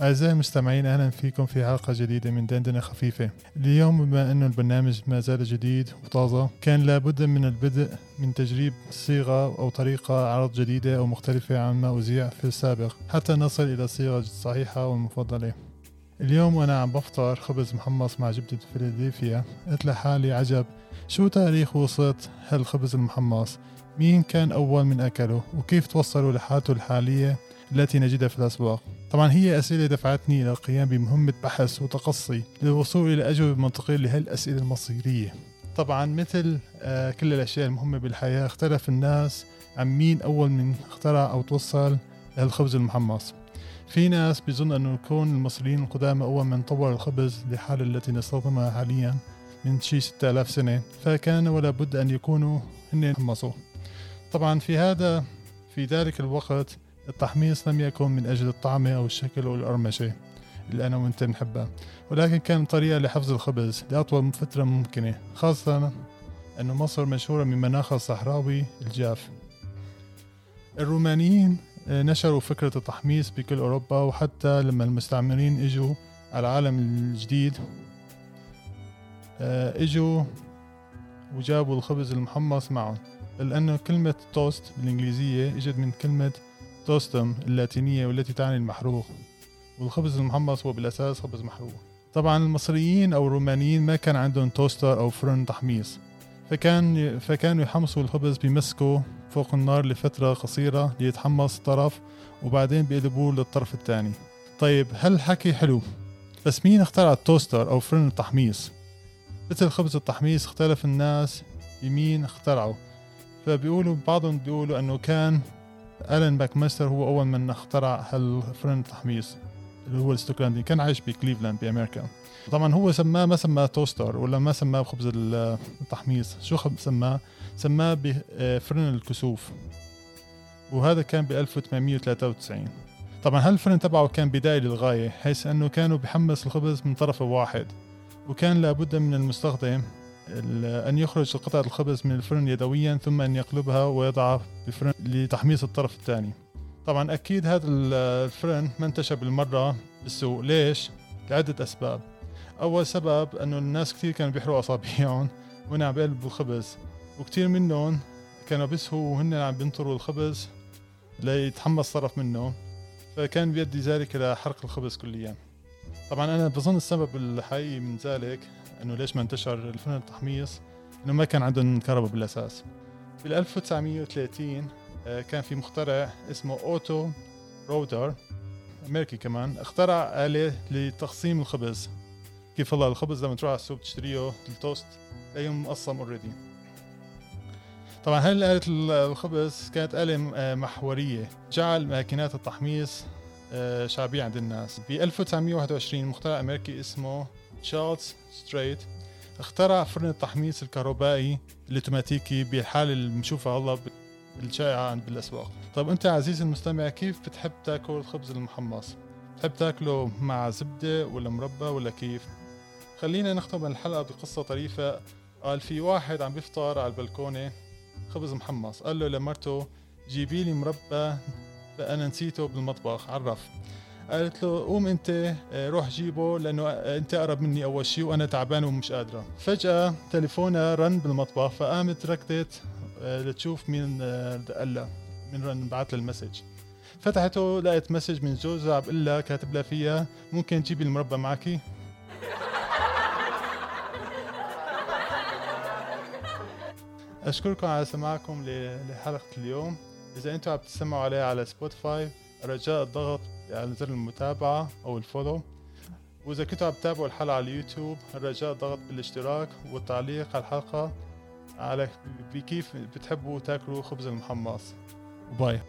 أعزائي المستمعين أهلا فيكم في حلقة جديدة من دندنة خفيفة. اليوم بما أنه البرنامج ما زال جديد وطازة كان لابد من البدء من تجريب صيغة أو طريقة عرض جديدة أو مختلفة عن ما أذيع في السابق حتى نصل إلى الصيغة الصحيحة والمفضلة اليوم وأنا عم بفطر خبز محمص مع جبنة فيلادلفيا. قلت لحالي عجب شو تاريخ وصلت هالخبز المحمص؟ مين كان أول من أكله؟ وكيف توصلوا لحالته الحالية التي نجدها في الأسواق؟ طبعا هي أسئلة دفعتني إلى القيام بمهمة بحث وتقصي للوصول إلى أجوبة منطقية لهالأسئلة المصيرية. طبعا مثل آه كل الأشياء المهمة بالحياة اختلف الناس عن مين أول من اخترع أو توصل للخبز المحمص. في ناس بيظن أنه يكون المصريين القدامى أول من طور الخبز للحالة التي نستخدمها حاليا من شي 6000 سنة فكان ولا بد أن يكونوا هن حمصوا طبعا في هذا في ذلك الوقت التحميص لم يكن من أجل الطعمة أو الشكل أو القرمشة اللي أنا وأنت بنحبها ولكن كان طريقة لحفظ الخبز لأطول فترة ممكنة خاصة أن مصر مشهورة من مناخها الصحراوي الجاف. الرومانيين نشروا فكرة التحميص بكل أوروبا وحتى لما المستعمرين إجوا على العالم الجديد إجوا وجابوا الخبز المحمص معهم لأنه كلمة توست بالإنجليزية إجت من كلمة توستم اللاتينية والتي تعني المحروق والخبز المحمص هو بالأساس خبز محروق. طبعا المصريين أو الرومانيين ما كان عندهم توستر أو فرن تحميص فكان فكانوا يحمصوا الخبز بيمسكوا فوق النار لفترة قصيرة ليتحمص طرف وبعدين بيقلبوه للطرف الثاني. طيب هالحكي حلو؟ بس مين اخترع ال toaster أو فرن التحميص؟ مثل خبز التحميص اختلف الناس بمين اخترعه فبيقولوا بعضهم بيقولوا أنه كان الين باكماستر هو أول من اخترع هالفرن التحميص اللي هو السكوتلاندي كان عايش بكليفلاند بأمريكا. طبعا هو سماه ما سماه toaster ولا ما سماه بخبز التحميص. شو سماه؟ سماه بفرن الكسوف. وهذا كان ب 1893 طبعا هالفرن تبعه كان بداية للغاية حيث أنه كانوا بحمص الخبز من طرف واحد. وكان لابد من المستخدم أن يخرج قطعة الخبز من الفرن يدويا ثم أن يقلبها ويضعها بفرن لتحميص الطرف الثاني. طبعا أكيد هذا الفرن ما انتشر بالمرة بالسوق. ليش؟ لعدة أسباب. أول سبب أنه الناس كثير كانوا بيحرقوا أصابعهم وهن عم بيقلبوا الخبز وكثير منهم كانوا بيسهوا وهن عم بينطروا الخبز ليتحمص طرف منه فكان بيؤدي ذلك إلى حرق الخبز كليا. طبعا أنا بظن السبب الحقيقي من ذلك إنه ليش ما انتشر الفن التحميص؟ إنه ما كان عندهم كهرباء بالأساس. بال 1930 كان في مخترع اسمه أوتو رودر أمريكي كمان اخترع آلة لتقسيم الخبز. كيف والله الخبز لما تروح على السوق تشتريه التوست تلاقيه مقسم already طبعا هاي آلة الخبز كانت آلة محورية. جعل ماكينات التحميص شعبية عند الناس ب 1921 مخترع أمريكي اسمه تشارلز ستريت اخترع فرن التحميص الكهربائي الاوتوماتيكي بالحالة اللي بنشوفها هلا الشائعة عند بالأسواق طيب أنت عزيزي المستمع كيف بتحب تاكل الخبز المحمص؟ بتحب تاكله مع زبدة ولا مربى ولا كيف؟ خلينا نختم الحلقة بقصة طريفة قال في واحد عم بيفطر على البلكونة خبز محمص قال له لمرته جيبي لي مربى فأنا نسيته بالمطبخ عرف. قالت له قوم أنت روح جيبه لأنه أنت أقرب مني أول شيء وأنا تعبان ومش قادرة. فجأة تليفونها رن بالمطبخ فقامت ركضت لتشوف مين دق لها من رن بعت لها ال message. فتحته لقيت message من جوزها عم بقول لها كاتب لها فيها ممكن تجيبي المربى معك أشكركم على سماعكم لحلقة اليوم. إذا أنتم عم تسمعوا عليها على سبوتيفاي رجاء الضغط على زر المتابعة أو ال follow وإذا كنتوا عم تتابعوا الحلقة على اليوتيوب الرجاء الضغط بالاشتراك والتعليق على الحلقة. على بكيف بتحبوا تاكلوا خبز المحمص. وباي